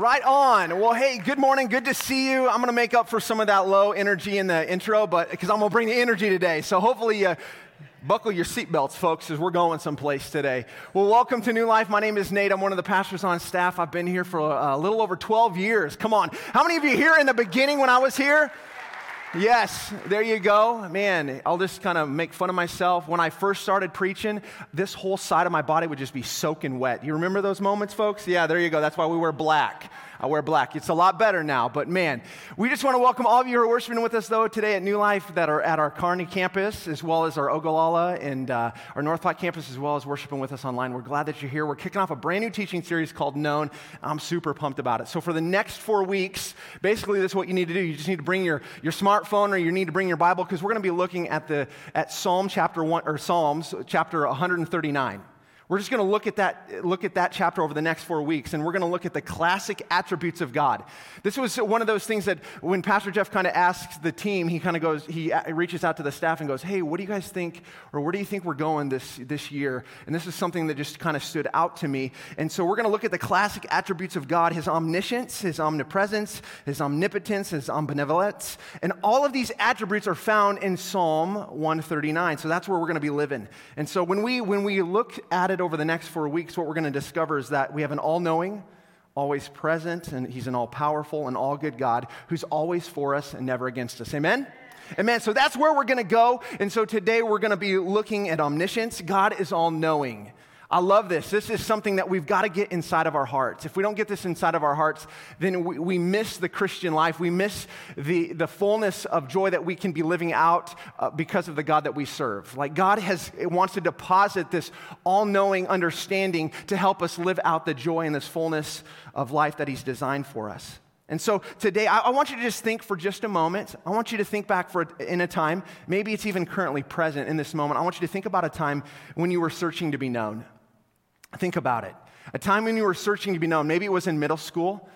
right on. Well, hey, good morning. Good to see you. I'm going to make up for some of that low energy in the intro, but because I'm going to bring the energy today. So hopefully, uh, buckle your seatbelts, folks, as we're going someplace today. Well, welcome to New Life. My name is Nate. I'm one of the pastors on staff. I've been here for a, a little over 12 years. Come on. How many of you here in the beginning when I was here? Yes, there you go. Man, I'll just kind of make fun of myself. When I first started preaching, this whole side of my body would just be soaking wet. You remember those moments, folks? Yeah, there you go. That's why we wear black. I wear black. It's a lot better now, but man, we just want to welcome all of you who are worshiping with us, though, today at New Life that are at our Kearney campus, as well as our Ogallala and uh, our North Platte campus, as well as worshiping with us online. We're glad that you're here. We're kicking off a brand new teaching series called Known. I'm super pumped about it. So, for the next four weeks, basically, this is what you need to do. You just need to bring your, your smartphone or you need to bring your Bible because we're going to be looking at, the, at Psalm chapter 1, or Psalms chapter 139. We're just going to look at that look at that chapter over the next 4 weeks and we're going to look at the classic attributes of God. This was one of those things that when Pastor Jeff kind of asks the team, he kind of goes he reaches out to the staff and goes, "Hey, what do you guys think or where do you think we're going this this year?" And this is something that just kind of stood out to me. And so we're going to look at the classic attributes of God, his omniscience, his omnipresence, his omnipotence, his omnibenevolence. And all of these attributes are found in Psalm 139. So that's where we're going to be living. And so when we when we look at it over the next four weeks, what we're going to discover is that we have an all knowing, always present, and He's an all powerful and all good God who's always for us and never against us. Amen? Amen. So that's where we're going to go. And so today we're going to be looking at omniscience. God is all knowing. I love this. This is something that we've got to get inside of our hearts. If we don't get this inside of our hearts, then we, we miss the Christian life. We miss the, the fullness of joy that we can be living out uh, because of the God that we serve. Like God has wants to deposit this all-knowing understanding to help us live out the joy and this fullness of life that He's designed for us. And so today, I, I, want you to just think for just a moment. I want you to think back for in a time, maybe it's even currently present in this moment. I want you to think about a time when you were searching to be known. Think about it. A time when you were searching to be known. Maybe it was in middle school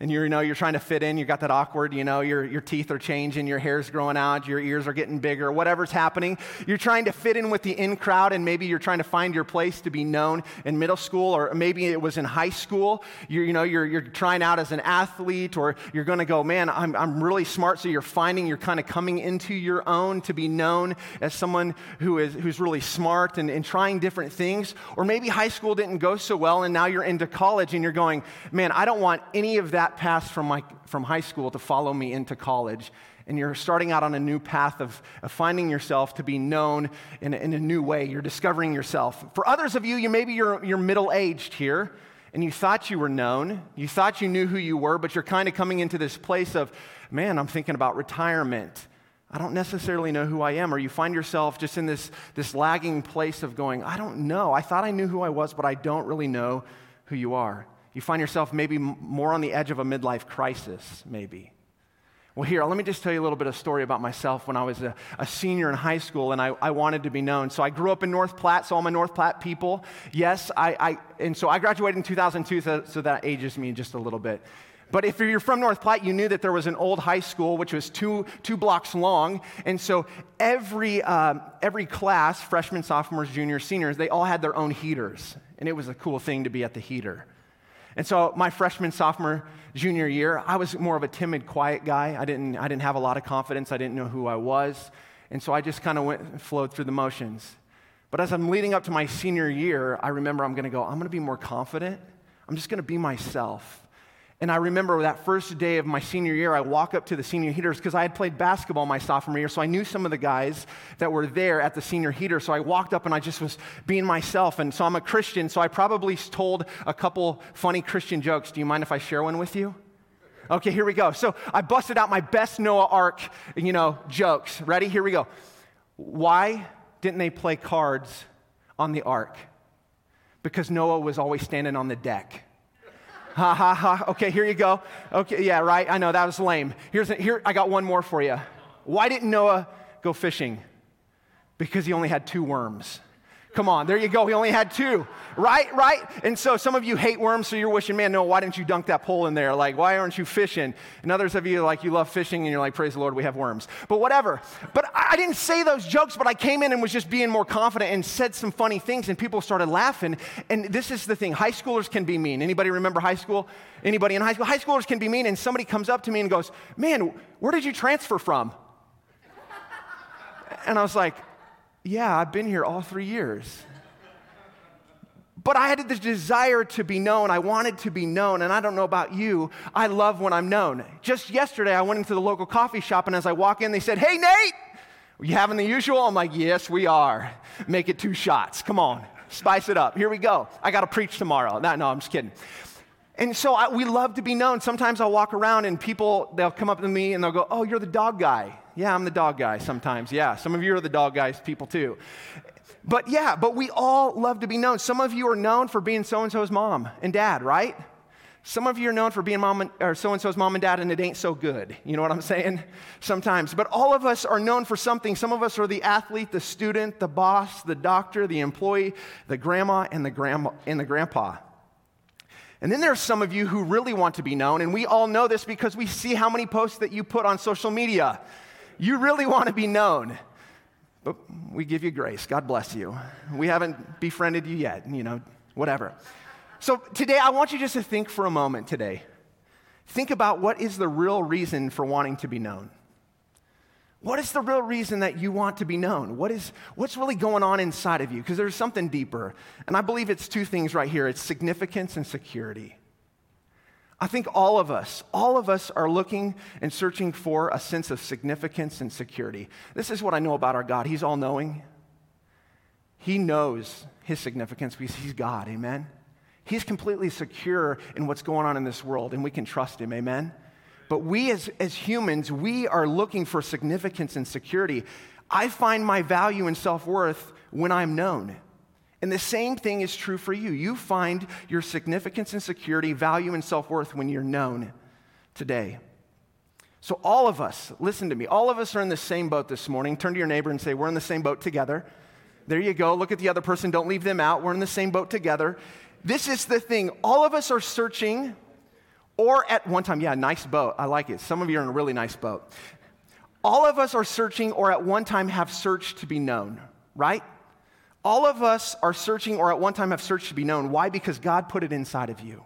and you're, you know, you're trying to fit in, you got that awkward, you know, your, your teeth are changing, your hair's growing out, your ears are getting bigger, whatever's happening. You're trying to fit in with the in crowd, and maybe you're trying to find your place to be known in middle school, or maybe it was in high school. You're, you know, you're, you're trying out as an athlete, or you're going to go, man, I'm, I'm really smart, so you're finding, you're kind of coming into your own to be known as someone who is, who's really smart and, and trying different things. Or maybe high school didn't go so well, and now you're into college, and you're going, man, I don't want any of that that path from, my, from high school to follow me into college. And you're starting out on a new path of, of finding yourself to be known in, in a new way. You're discovering yourself. For others of you, you maybe you're, you're middle aged here and you thought you were known. You thought you knew who you were, but you're kind of coming into this place of, man, I'm thinking about retirement. I don't necessarily know who I am. Or you find yourself just in this, this lagging place of going, I don't know. I thought I knew who I was, but I don't really know who you are. You find yourself maybe more on the edge of a midlife crisis, maybe. Well, here, let me just tell you a little bit of story about myself when I was a, a senior in high school and I, I, wanted to be known. So I grew up in North Platte, so I'm a North Platte people. Yes, I, I and so I graduated in 2002, so, so that ages me just a little bit. But if you're from North Platte, you knew that there was an old high school which was two, two blocks long. And so every, um, every class, freshmen, sophomores, juniors, seniors, they all had their own heaters. And it was a cool thing to be at the heater. And so my freshman, sophomore, junior year, I was more of a timid, quiet guy. I didn't, I didn't have a lot of confidence. I didn't know who I was. And so I just kind of went and flowed through the motions. But as I'm leading up to my senior year, I remember I'm going to go, I'm going to be more confident. I'm just going to be myself. And I remember that first day of my senior year, I walk up to the senior heaters because I had played basketball my sophomore year, so I knew some of the guys that were there at the senior heater. So I walked up and I just was being myself. And so I'm a Christian, so I probably told a couple funny Christian jokes. Do you mind if I share one with you? Okay, here we go. So I busted out my best Noah Ark, you know, jokes. Ready? Here we go. Why didn't they play cards on the ark? Because Noah was always standing on the deck. Ha ha ha. Okay, here you go. Okay, yeah, right. I know that was lame. Here's a, here. I got one more for you. Why didn't Noah go fishing? Because he only had two worms. Come on, there you go. He only had two, right? Right? And so some of you hate worms, so you're wishing, man, no, why didn't you dunk that pole in there? Like, why aren't you fishing? And others of you, like, you love fishing and you're like, praise the Lord, we have worms. But whatever. But I didn't say those jokes, but I came in and was just being more confident and said some funny things, and people started laughing. And this is the thing high schoolers can be mean. Anybody remember high school? Anybody in high school? High schoolers can be mean, and somebody comes up to me and goes, man, where did you transfer from? And I was like, yeah, I've been here all three years. But I had this desire to be known. I wanted to be known. And I don't know about you, I love when I'm known. Just yesterday, I went into the local coffee shop, and as I walk in, they said, Hey, Nate, are you having the usual? I'm like, Yes, we are. Make it two shots. Come on, spice it up. Here we go. I got to preach tomorrow. No, no, I'm just kidding. And so I, we love to be known. Sometimes I'll walk around and people, they'll come up to me and they'll go, Oh, you're the dog guy. Yeah, I'm the dog guy sometimes. Yeah, some of you are the dog guys people too. But yeah, but we all love to be known. Some of you are known for being so and so's mom and dad, right? Some of you are known for being mom and, or so and so's mom and dad, and it ain't so good. You know what I'm saying? Sometimes. But all of us are known for something. Some of us are the athlete, the student, the boss, the doctor, the employee, the grandma, and the grandma and the grandpa. And then there's some of you who really want to be known, and we all know this because we see how many posts that you put on social media. You really want to be known. But we give you grace. God bless you. We haven't befriended you yet, you know, whatever. So today, I want you just to think for a moment today. Think about what is the real reason for wanting to be known. What is the real reason that you want to be known? What is, what's really going on inside of you? Because there's something deeper. And I believe it's two things right here it's significance and security. I think all of us, all of us are looking and searching for a sense of significance and security. This is what I know about our God. He's all knowing. He knows his significance because he's God, amen? He's completely secure in what's going on in this world, and we can trust him, amen? But we as, as humans, we are looking for significance and security. I find my value and self worth when I'm known. And the same thing is true for you. You find your significance and security, value, and self worth when you're known today. So, all of us, listen to me, all of us are in the same boat this morning. Turn to your neighbor and say, We're in the same boat together. There you go. Look at the other person. Don't leave them out. We're in the same boat together. This is the thing. All of us are searching, or at one time, yeah, nice boat. I like it. Some of you are in a really nice boat. All of us are searching, or at one time have searched to be known, right? All of us are searching, or at one time have searched to be known. Why? Because God put it inside of you.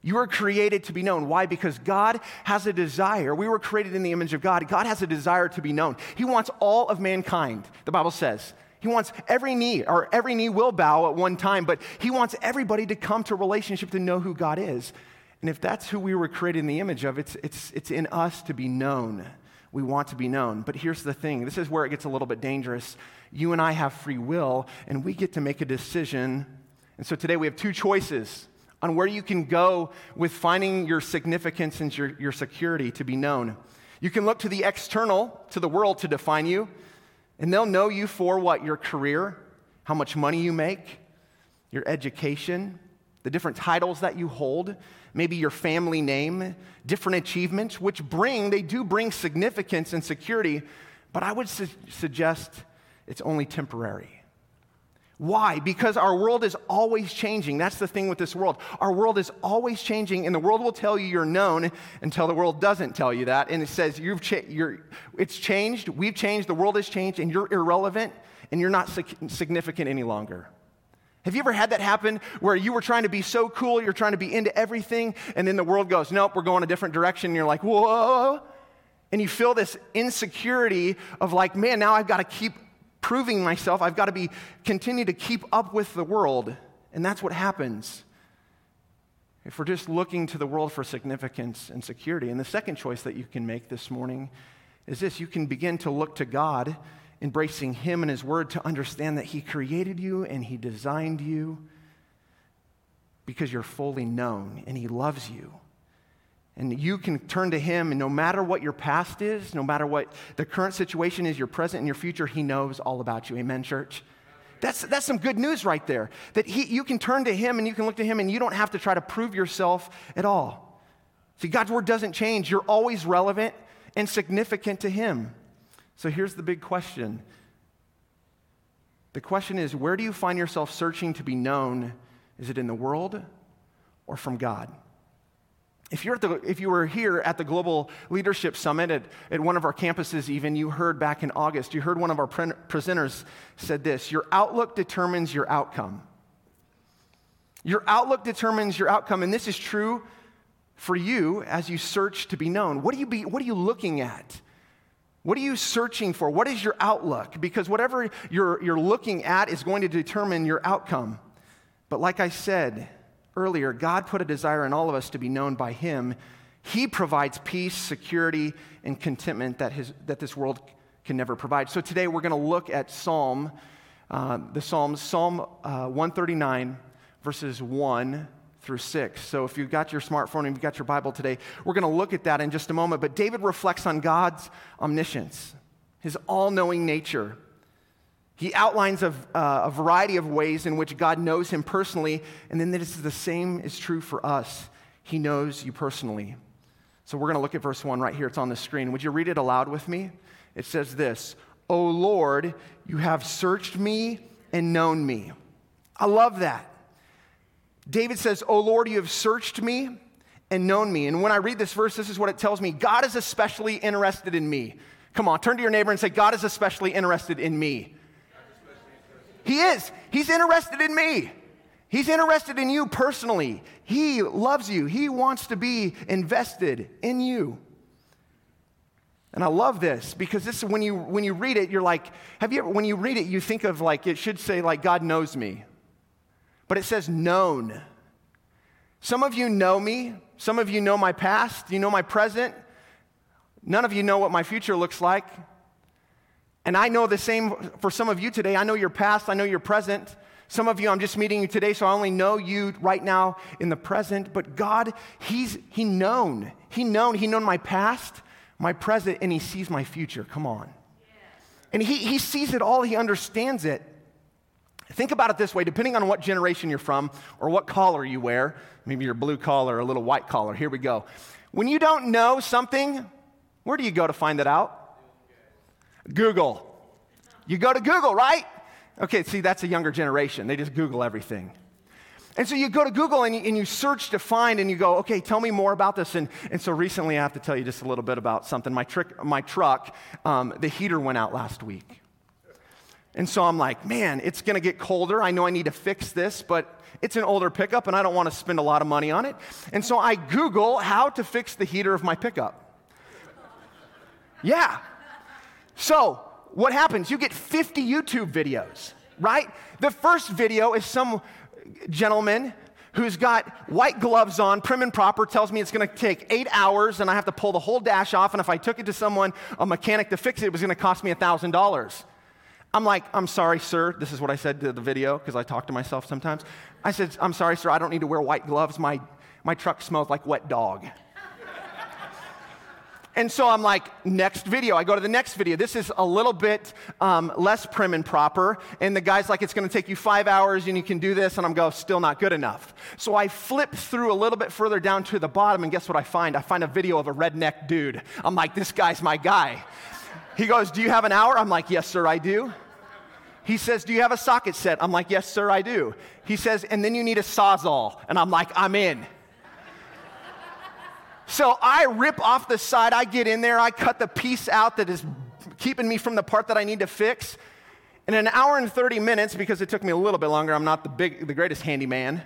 You were created to be known. Why? Because God has a desire. We were created in the image of God. God has a desire to be known. He wants all of mankind, the Bible says. He wants every knee, or every knee will bow at one time, but He wants everybody to come to relationship to know who God is. And if that's who we were created in the image of, it's, it's, it's in us to be known. We want to be known. But here's the thing this is where it gets a little bit dangerous you and I have free will, and we get to make a decision. And so today we have two choices on where you can go with finding your significance and your, your security to be known. You can look to the external, to the world to define you, and they'll know you for what? Your career, how much money you make, your education, the different titles that you hold, maybe your family name, different achievements, which bring, they do bring significance and security, but I would su- suggest it's only temporary. Why? Because our world is always changing. That's the thing with this world. Our world is always changing, and the world will tell you you're known until the world doesn't tell you that. And it says you've cha- it's changed, we've changed, the world has changed, and you're irrelevant and you're not significant any longer. Have you ever had that happen where you were trying to be so cool, you're trying to be into everything, and then the world goes, nope, we're going a different direction, and you're like, whoa. And you feel this insecurity of like, man, now I've got to keep proving myself. I've got to be continue to keep up with the world. And that's what happens if we're just looking to the world for significance and security. And the second choice that you can make this morning is this you can begin to look to God, embracing Him and His Word to understand that He created you and He designed you because you're fully known and He loves you. And you can turn to Him, and no matter what your past is, no matter what the current situation is, your present and your future, He knows all about you. Amen, church? That's, that's some good news right there. That he, you can turn to Him and you can look to Him, and you don't have to try to prove yourself at all. See, God's Word doesn't change. You're always relevant and significant to Him. So here's the big question The question is where do you find yourself searching to be known? Is it in the world or from God? If, you're at the, if you were here at the Global Leadership Summit at, at one of our campuses, even, you heard back in August, you heard one of our pre- presenters said this Your outlook determines your outcome. Your outlook determines your outcome, and this is true for you as you search to be known. What are you, be, what are you looking at? What are you searching for? What is your outlook? Because whatever you're, you're looking at is going to determine your outcome. But like I said earlier, God put a desire in all of us to be known by Him. He provides peace, security, and contentment that, his, that this world can never provide. So today we're going to look at Psalm, uh, the Psalms, Psalm uh, 139, verses 1 through 6. So if you've got your smartphone and you've got your Bible today, we're going to look at that in just a moment. But David reflects on God's omniscience, his all knowing nature. He outlines a, uh, a, variety of ways in which God knows him personally, and then this is the same is true for us. He knows you personally. So we're going to look at verse 1 right here. It's on the screen. Would you read it aloud with me? It says this O Lord, you have searched me and known me. I love that. David says, Oh Lord, you have searched me and known me. And when I read this verse, this is what it tells me God is especially interested in me. Come on, turn to your neighbor and say, God is especially interested in me. He is. He's interested in me. He's interested in you personally. He loves you. He wants to be invested in you. And I love this because this when you when you read it, you're like, have you ever, when you read it, you think of like it should say like God knows me but it says known. Some of you know me. Some of you know my past. You know my present. None of you know what my future looks like. And I know the same for some of you today. I know your past. I know your present. Some of you, I'm just meeting you today, so I only know you right now in the present. But God, He's He known. He known. He known my past, my present, and He sees my future. Come on. And he, he sees it all. He understands it. Think about it this way depending on what generation you're from or what collar you wear, maybe you're blue collar or a little white collar. Here we go. When you don't know something, where do you go to find it out? Google. You go to Google, right? Okay, see, that's a younger generation. They just Google everything. And so you go to Google and you, and you, search to find and you go, okay, tell me more about this. And, and so recently I have to tell you just a little bit about something. My, trick, my truck, um, the heater went out last week. And so I'm like, man, it's going to get colder. I know I need to fix this, but it's an older pickup and I don't want to spend a lot of money on it. And so I Google how to fix the heater of my pickup. Yeah. So what happens? You get 50 YouTube videos, right? The first video is some gentleman who's got white gloves on, prim and proper, tells me it's going to take eight hours and I have to pull the whole dash off. And if I took it to someone, a mechanic to fix it, it was going to cost me $1,000. I'm like, I'm sorry, sir. This is what I said to the video because I talk to myself sometimes. I said, I'm sorry, sir. I don't need to wear white gloves. My, my truck smells like wet dog. and so I'm like, next video. I go to the next video. This is a little bit um, less prim and proper. And the guy's like, it's going to take you five hours and you can do this. And I'm go, still not good enough. So I flip through a little bit further down to the bottom. And guess what I find? I find a video of a redneck dude. I'm like, this guy's my guy. He goes, Do you have an hour? I'm like, Yes, sir, I do. He says, Do you have a socket set? I'm like, Yes, sir, I do. He says, And then you need a sawzall. And I'm like, I'm in. so I rip off the side, I get in there, I cut the piece out that is keeping me from the part that I need to fix. In an hour and 30 minutes, because it took me a little bit longer, I'm not the, big, the greatest handyman.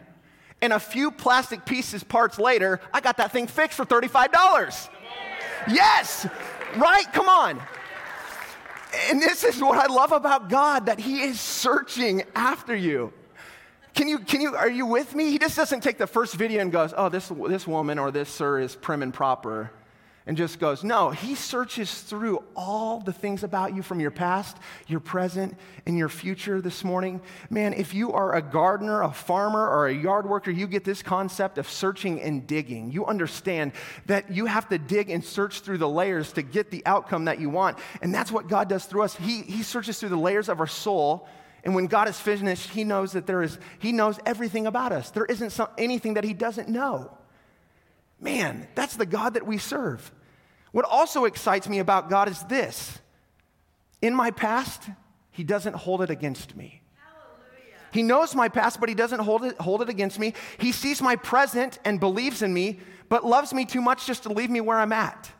And a few plastic pieces, parts later, I got that thing fixed for $35. Yes, right? Come on. And this is what I love about God that He is searching after you. Can you, can you, are you with me? He just doesn't take the first video and goes, oh, this, this woman or this sir is prim and proper and just goes, no, he searches through all the things about you from your past, your present, and your future this morning. Man, if you are a gardener, a farmer, or a yard worker, you get this concept of searching and digging. You understand that you have to dig and search through the layers to get the outcome that you want. And that's what God does through us. He, he searches through the layers of our soul. And when God is finished, He knows that there is, He knows everything about us. There isn't some, anything that He doesn't know. Man, that's the God that we serve. What also excites me about God is this in my past, He doesn't hold it against me. He knows my past, but he doesn't hold it, hold it against me. He sees my present and believes in me, but loves me too much just to leave me where I'm at.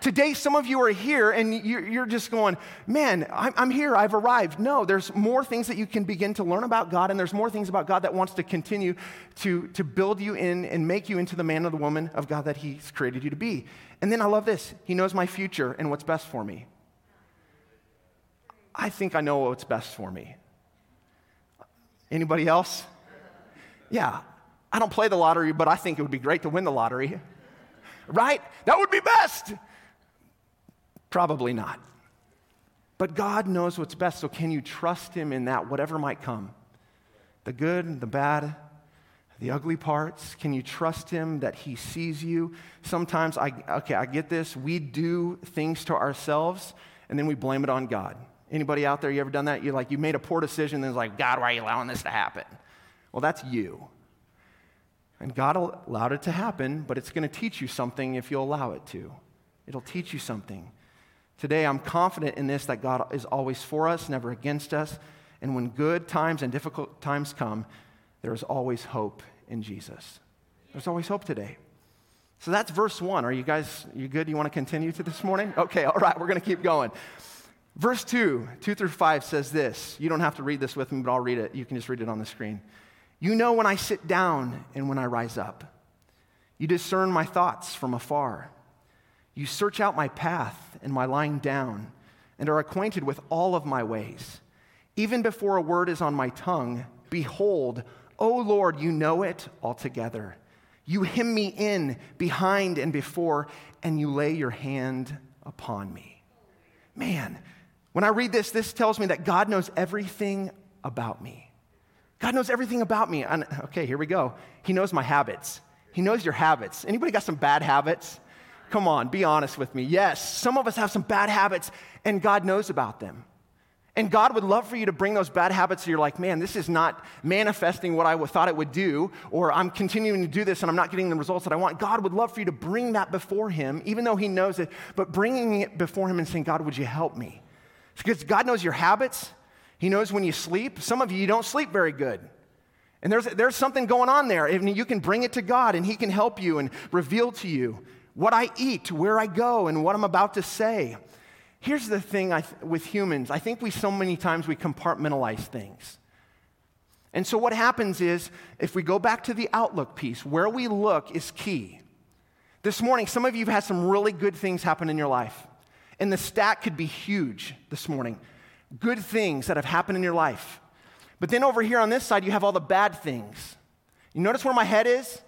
Today, some of you are here and you're just going, man, I'm here, I've arrived. No, there's more things that you can begin to learn about God, and there's more things about God that wants to continue to, to build you in and make you into the man or the woman of God that He's created you to be. And then I love this He knows my future and what's best for me. I think I know what's best for me. Anybody else? Yeah, I don't play the lottery, but I think it would be great to win the lottery. Right? That would be best. Probably not. But God knows what's best, so can you trust Him in that, whatever might come? The good, the bad, the ugly parts? Can you trust him that he sees you? Sometimes I okay, I get this. We do things to ourselves and then we blame it on God. Anybody out there, you ever done that? You're like you made a poor decision, and it's like, God, why are you allowing this to happen? Well, that's you. And God allowed it to happen, but it's going to teach you something if you allow it to. It'll teach you something. Today, I'm confident in this that God is always for us, never against us. And when good times and difficult times come, there is always hope in Jesus. There's always hope today. So that's verse one. Are you guys, you good? You want to continue to this morning? Okay, all right, we're going to keep going. Verse 2, 2 through 5 says this. You don't have to read this with me, but I'll read it. You can just read it on the screen. You know when I sit down and when I rise up. You discern my thoughts from afar. You search out my path and my lying down and are acquainted with all of my ways. Even before a word is on my tongue, behold, O Lord, you know it altogether. You hem me in behind and before, and you lay your hand upon me. Man, when I read this, this tells me that God knows everything about me. God knows everything about me. And, okay, here we go. He knows my habits. He knows your habits. Anybody got some bad habits? Come on, be honest with me. Yes, some of us have some bad habits, and God knows about them. And God would love for you to bring those bad habits that you're like, man, this is not manifesting what I thought it would do, or I'm continuing to do this and I'm not getting the results that I want. God would love for you to bring that before Him, even though He knows it, but bringing it before Him and saying, God, would you help me? Because God knows your habits. He knows when you sleep. Some of you, you don't sleep very good. And there's, there's something going on there. And you can bring it to God, and He can help you and reveal to you what I eat, where I go, and what I'm about to say. Here's the thing th- with humans I think we so many times we compartmentalize things. And so what happens is, if we go back to the outlook piece, where we look is key. This morning, some of you have had some really good things happen in your life. And the stack could be huge this morning. Good things that have happened in your life. But then over here on this side, you have all the bad things. You notice where my head is?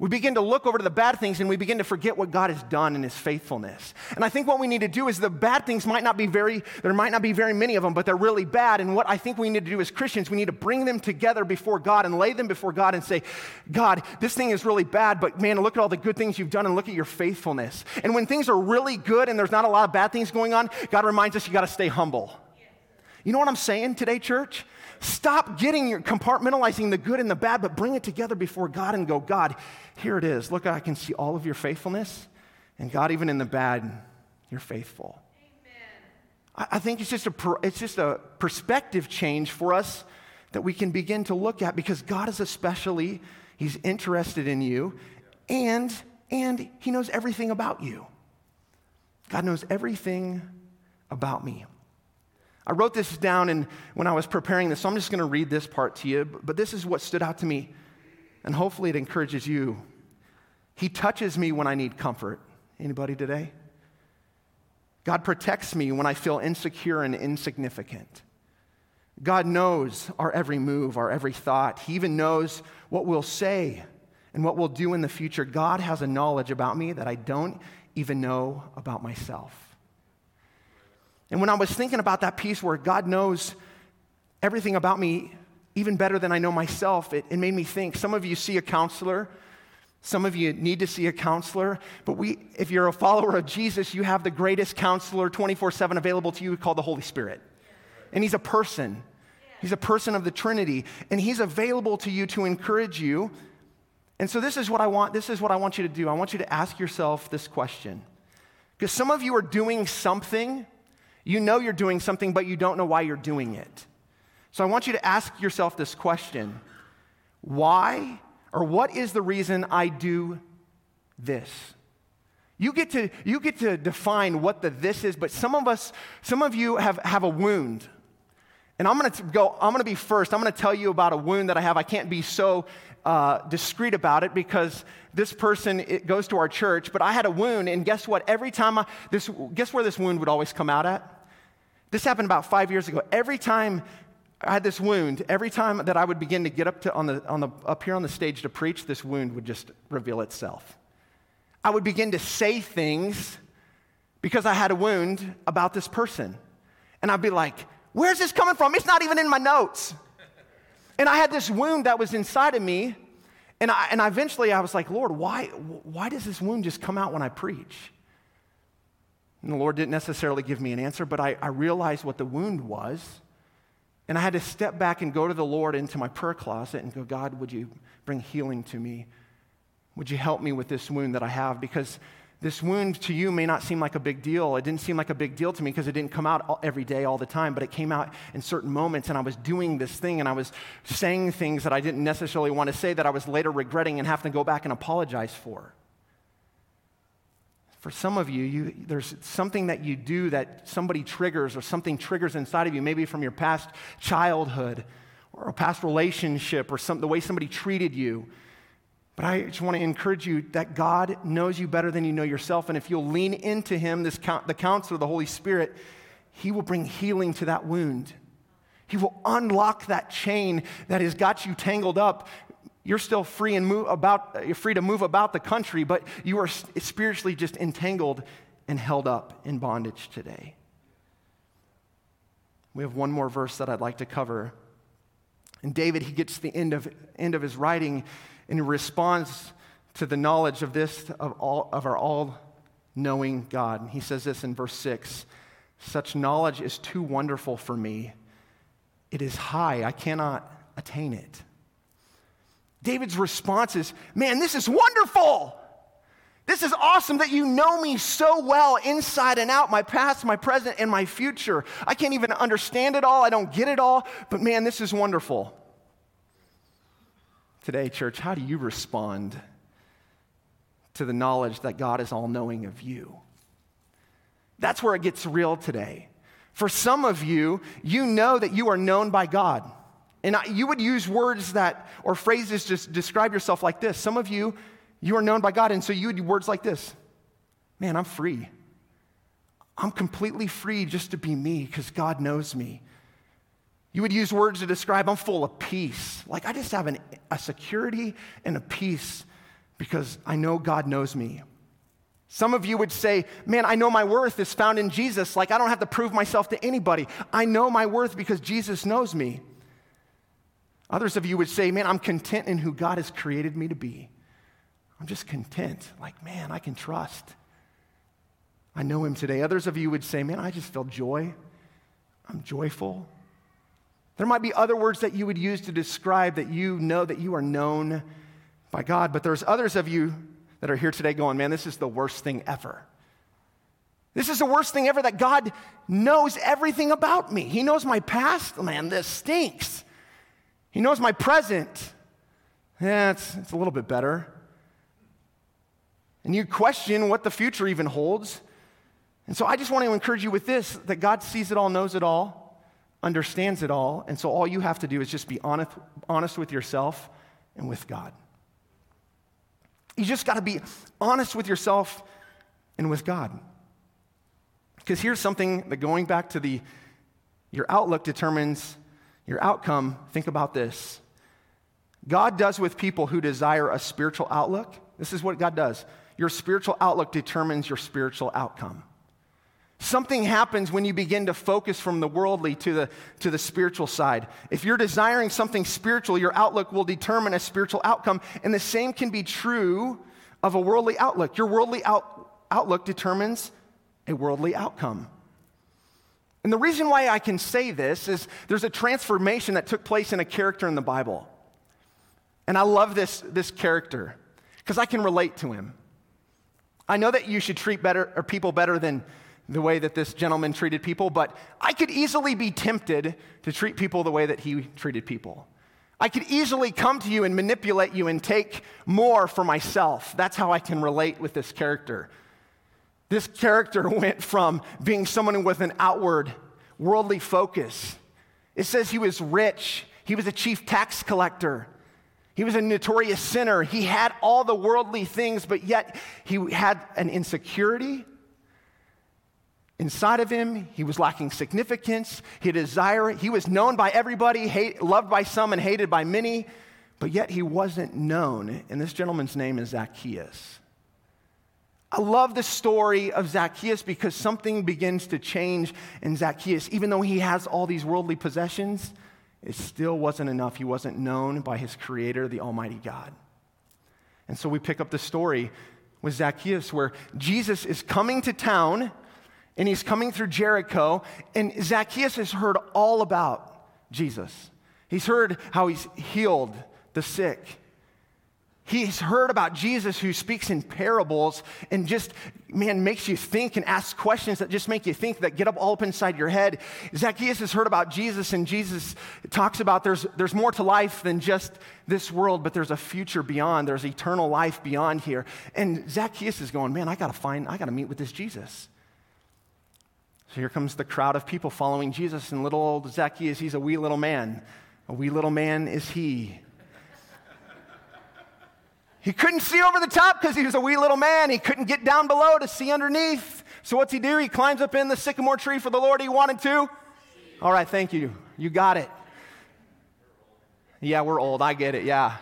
We begin to look over to the bad things and we begin to forget what God has done in his faithfulness. And I think what we need to do is the bad things might not be very, there might not be very many of them, but they're really bad. And what I think we need to do as Christians, we need to bring them together before God and lay them before God and say, God, this thing is really bad, but man, look at all the good things you've done and look at your faithfulness. And when things are really good and there's not a lot of bad things going on, God reminds us you got to stay humble. You know what I'm saying today, church? Stop getting your compartmentalizing the good and the bad, but bring it together before God and go, God, here it is. Look, I can see all of your faithfulness. And God, even in the bad, you're faithful. I, I think it's just, a, it's just a perspective change for us that we can begin to look at because God is especially, He's interested in you and, and He knows everything about you. God knows everything about me. I wrote this down in, when I was preparing this, so I'm just going to read this part to you, but this is what stood out to me, and hopefully it encourages you. He touches me when I need comfort. Anybody today? God protects me when I feel insecure and insignificant. God knows our every move, our every thought. He even knows what we'll say and what we'll do in the future. God has a knowledge about me that I don't even know about myself. And when I was thinking about that piece where God knows everything about me even better than I know myself, it, it made me think some of you see a counselor. Some of you need to see a counselor, but we, if you're a follower of Jesus, you have the greatest counselor 24 7 available to you called the Holy Spirit. And he's a person. He's a person of the Trinity, and he's available to you to encourage you. And so this is what I want, this is what I want you to do. I want you to ask yourself this question. Because some of you are doing something You know you're doing something, but you don't know why you're doing it. So I want you to ask yourself this question Why or what is the reason I do this? You get to, you get to define what the this is, but some of us, some of you have, have a wound. And I'm gonna go, I'm gonna be first. I'm gonna tell you about a wound that I have. I can't be so uh, discreet about it because this person goes to our church, but I had a wound, and guess what? Every time I, this, guess where this wound would always come out at? This happened about five years ago. Every time I had this wound, every time that I would begin to get up to on the, on the, up here on the stage to preach, this wound would just reveal itself. I would begin to say things because I had a wound about this person. And I'd be like, where's this coming from? It's not even in my notes. And I had this wound that was inside of me. And, I, and eventually I was like, Lord, why, why does this wound just come out when I preach? And the Lord didn't necessarily give me an answer, but I, I realized what the wound was. And I had to step back and go to the Lord into my prayer closet and go, God, would you bring healing to me? Would you help me with this wound that I have? Because this wound to you may not seem like a big deal. It didn't seem like a big deal to me because it didn't come out every day, all the time, but it came out in certain moments. And I was doing this thing and I was saying things that I didn't necessarily want to say that I was later regretting and having to go back and apologize for. For some of you, you, there's something that you do that somebody triggers or something triggers inside of you, maybe from your past childhood or a past relationship or some, the way somebody treated you but I just want to encourage you that God knows you better than you know yourself. And if you'll lean into Him, this, the counselor, the Holy Spirit, He will bring healing to that wound. He will unlock that chain that has got you tangled up. You're still free and move about, you're free to move about the country, but you are spiritually just entangled and held up in bondage today. We have one more verse that I'd like to cover. And David, he gets to the end of, end of his writing, and response to the knowledge of this, of, all, of our all knowing God. He says this in verse 6 Such knowledge is too wonderful for me. It is high, I cannot attain it. David's response is, Man, this is wonderful. This is awesome that you know me so well inside and out, my past, my present, and my future. I can't even understand it all. I don't get it all, but man, this is wonderful. Today, church, how do you respond to the knowledge that God is all knowing of you? That's where it gets real today. For some of you, you know that you are known by God. And you would use words that, or phrases to describe yourself like this. Some of you, you are known by God, and so you would use words like this Man, I'm free. I'm completely free just to be me because God knows me. You would use words to describe I'm full of peace. Like I just have an, a security and a peace because I know God knows me. Some of you would say, Man, I know my worth is found in Jesus. Like I don't have to prove myself to anybody. I know my worth because Jesus knows me. Others of you would say, Man, I'm content in who God has created me to be. I'm just content. Like, man, I can trust. I know him today. Others of you would say, Man, I just feel joy. I'm joyful. There might be other words that you would use to describe that you know that you are known by God, but there's others of you that are here today going, man, this is the worst thing ever. This is the worst thing ever that God knows everything about me. He knows my past. Man, this stinks. He knows my present. Yeah, it's, it's a little bit better. And you question what the future even holds. And so I just want to encourage you with this that God sees it all, knows it all understands it all, and so all you have to do is just be honest, honest with yourself and with God. You just got to be honest with yourself and with God. Because here's something that going back to the your outlook determines your outcome. Think about this. God does with people who desire a spiritual outlook. This is what God does. Your spiritual outlook determines your spiritual outcome. Something happens when you begin to focus from the worldly to the, to the spiritual side. If you're desiring something spiritual, your outlook will determine a spiritual outcome. And the same can be true of a worldly outlook. Your worldly out, outlook determines a worldly outcome. And the reason why I can say this is there's a transformation that took place in a character in the Bible. And I love this, this character because I can relate to him. I know that you should treat better or people better than the way that this gentleman treated people, but I could easily be tempted to treat people the way that he treated people. I could easily come to you and manipulate you and take more for myself. That's how I can relate with this character. This character went from being someone with an outward worldly focus. It says he was rich, he was a chief tax collector. He was a notorious sinner. He had all the worldly things, but yet he had an insecurity inside of him. He was lacking significance. He had desire. He was known by everybody, hate, loved by some, and hated by many, but yet he wasn't known. And this gentleman's name is Zacchaeus. I love the story of Zacchaeus because something begins to change in Zacchaeus. Even though he has all these worldly possessions, it still wasn't enough. He wasn't known by his creator, the Almighty God. And so we pick up the story with Zacchaeus where Jesus is coming to town and he's coming through Jericho, and Zacchaeus has heard all about Jesus. He's heard how he's healed the sick. He's heard about Jesus who speaks in parables and just, man, makes you think and ask questions that just make you think that get up all up inside your head. Zacchaeus has heard about Jesus, and Jesus talks about there's, there's more to life than just this world, but there's a future beyond. There's eternal life beyond here. And Zacchaeus is going, man, I got to find, I got to meet with this Jesus. So here comes the crowd of people following Jesus, and little old Zacchaeus, he's a wee little man. A wee little man is he. He couldn't see over the top because he was a wee little man. He couldn't get down below to see underneath. So what's he do? He climbs up in the sycamore tree for the Lord he wanted to. All right, thank you. You got it. Yeah, we're old. I get it. Yeah.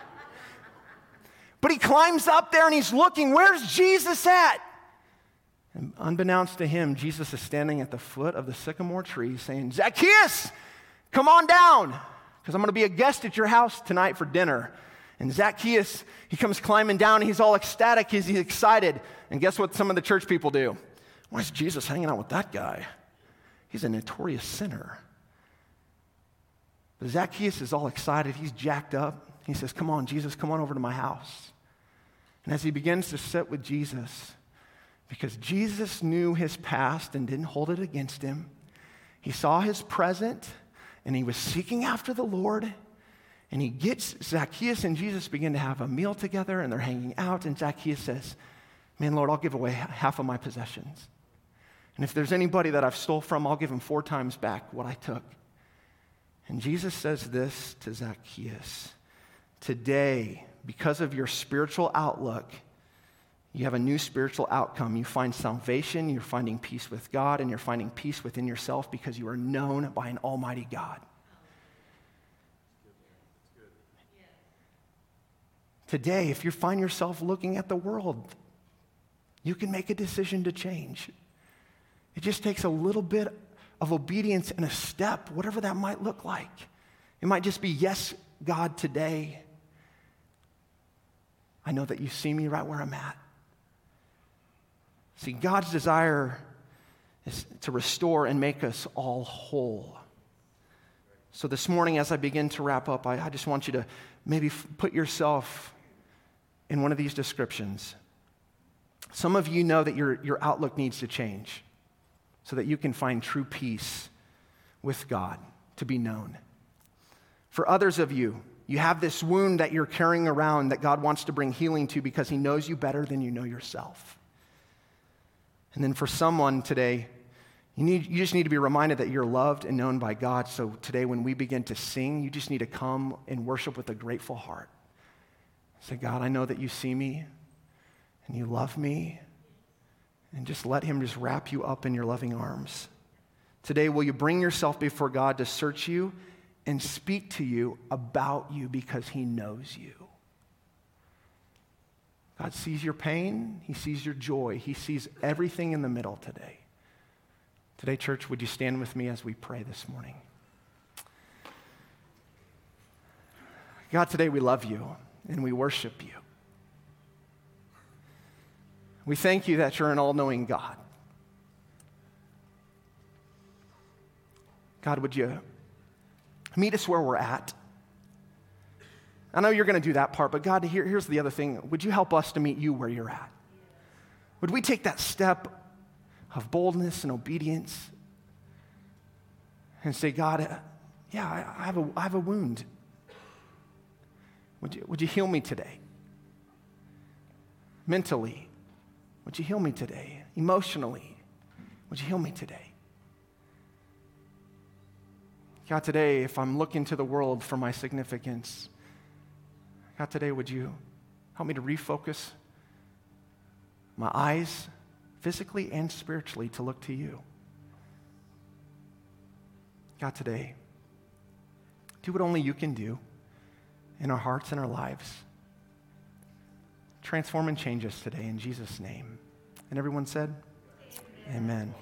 But he climbs up there and he's looking, where's Jesus at? And unbeknownst to him, Jesus is standing at the foot of the sycamore tree saying, Zacchaeus, come on down, because I'm going to be a guest at your house tonight for dinner. And Zacchaeus, he comes climbing down. He's all ecstatic. He's, he's excited. And guess what some of the church people do? Why is Jesus hanging out with that guy? He's a notorious sinner. But Zacchaeus is all excited. He's jacked up. He says, Come on, Jesus, come on over to my house. And as he begins to sit with Jesus, because Jesus knew his past and didn't hold it against him, he saw his present and he was seeking after the Lord and he gets Zacchaeus and Jesus begin to have a meal together and they're hanging out. And Zacchaeus says, Man, Lord, I'll give away half of my possessions. And if there's anybody that I've stole from, I'll give him four times back what I took. And Jesus says this to Zacchaeus Today, because of your spiritual outlook, you have a new spiritual outcome. You find salvation, you're finding peace with God, and you're finding peace within yourself because you are known by an almighty God. Today, if you find yourself looking at the world, you can make a decision to change. It just takes a little bit of obedience and a step, whatever that might look like. It might just be, yes, God, today, I know that you see me right where I'm at. See, God's desire is to restore and make us all whole. So, this morning, as I begin to wrap up, I, I just want you to maybe f- put yourself in one of these descriptions. Some of you know that your, your outlook needs to change so that you can find true peace with God to be known. For others of you, you have this wound that you're carrying around that God wants to bring healing to because He knows you better than you know yourself. And then for someone today, you, need, you just need to be reminded that you're loved and known by God. So today, when we begin to sing, you just need to come and worship with a grateful heart. Say, God, I know that you see me and you love me. And just let Him just wrap you up in your loving arms. Today, will you bring yourself before God to search you and speak to you about you because He knows you? God sees your pain, He sees your joy, He sees everything in the middle today. Today, church, would you stand with me as we pray this morning? God, today we love you and we worship you. We thank you that you're an all knowing God. God, would you meet us where we're at? I know you're going to do that part, but God, here, here's the other thing. Would you help us to meet you where you're at? Would we take that step of boldness and obedience and say, God, uh, yeah, I, I, have a, I have a wound. Would you, would you heal me today? Mentally, would you heal me today? Emotionally, would you heal me today? God, today, if I'm looking to the world for my significance, God, today, would you help me to refocus my eyes, physically and spiritually, to look to you? God, today, do what only you can do in our hearts and our lives. Transform and change us today in Jesus' name. And everyone said, Amen. Amen.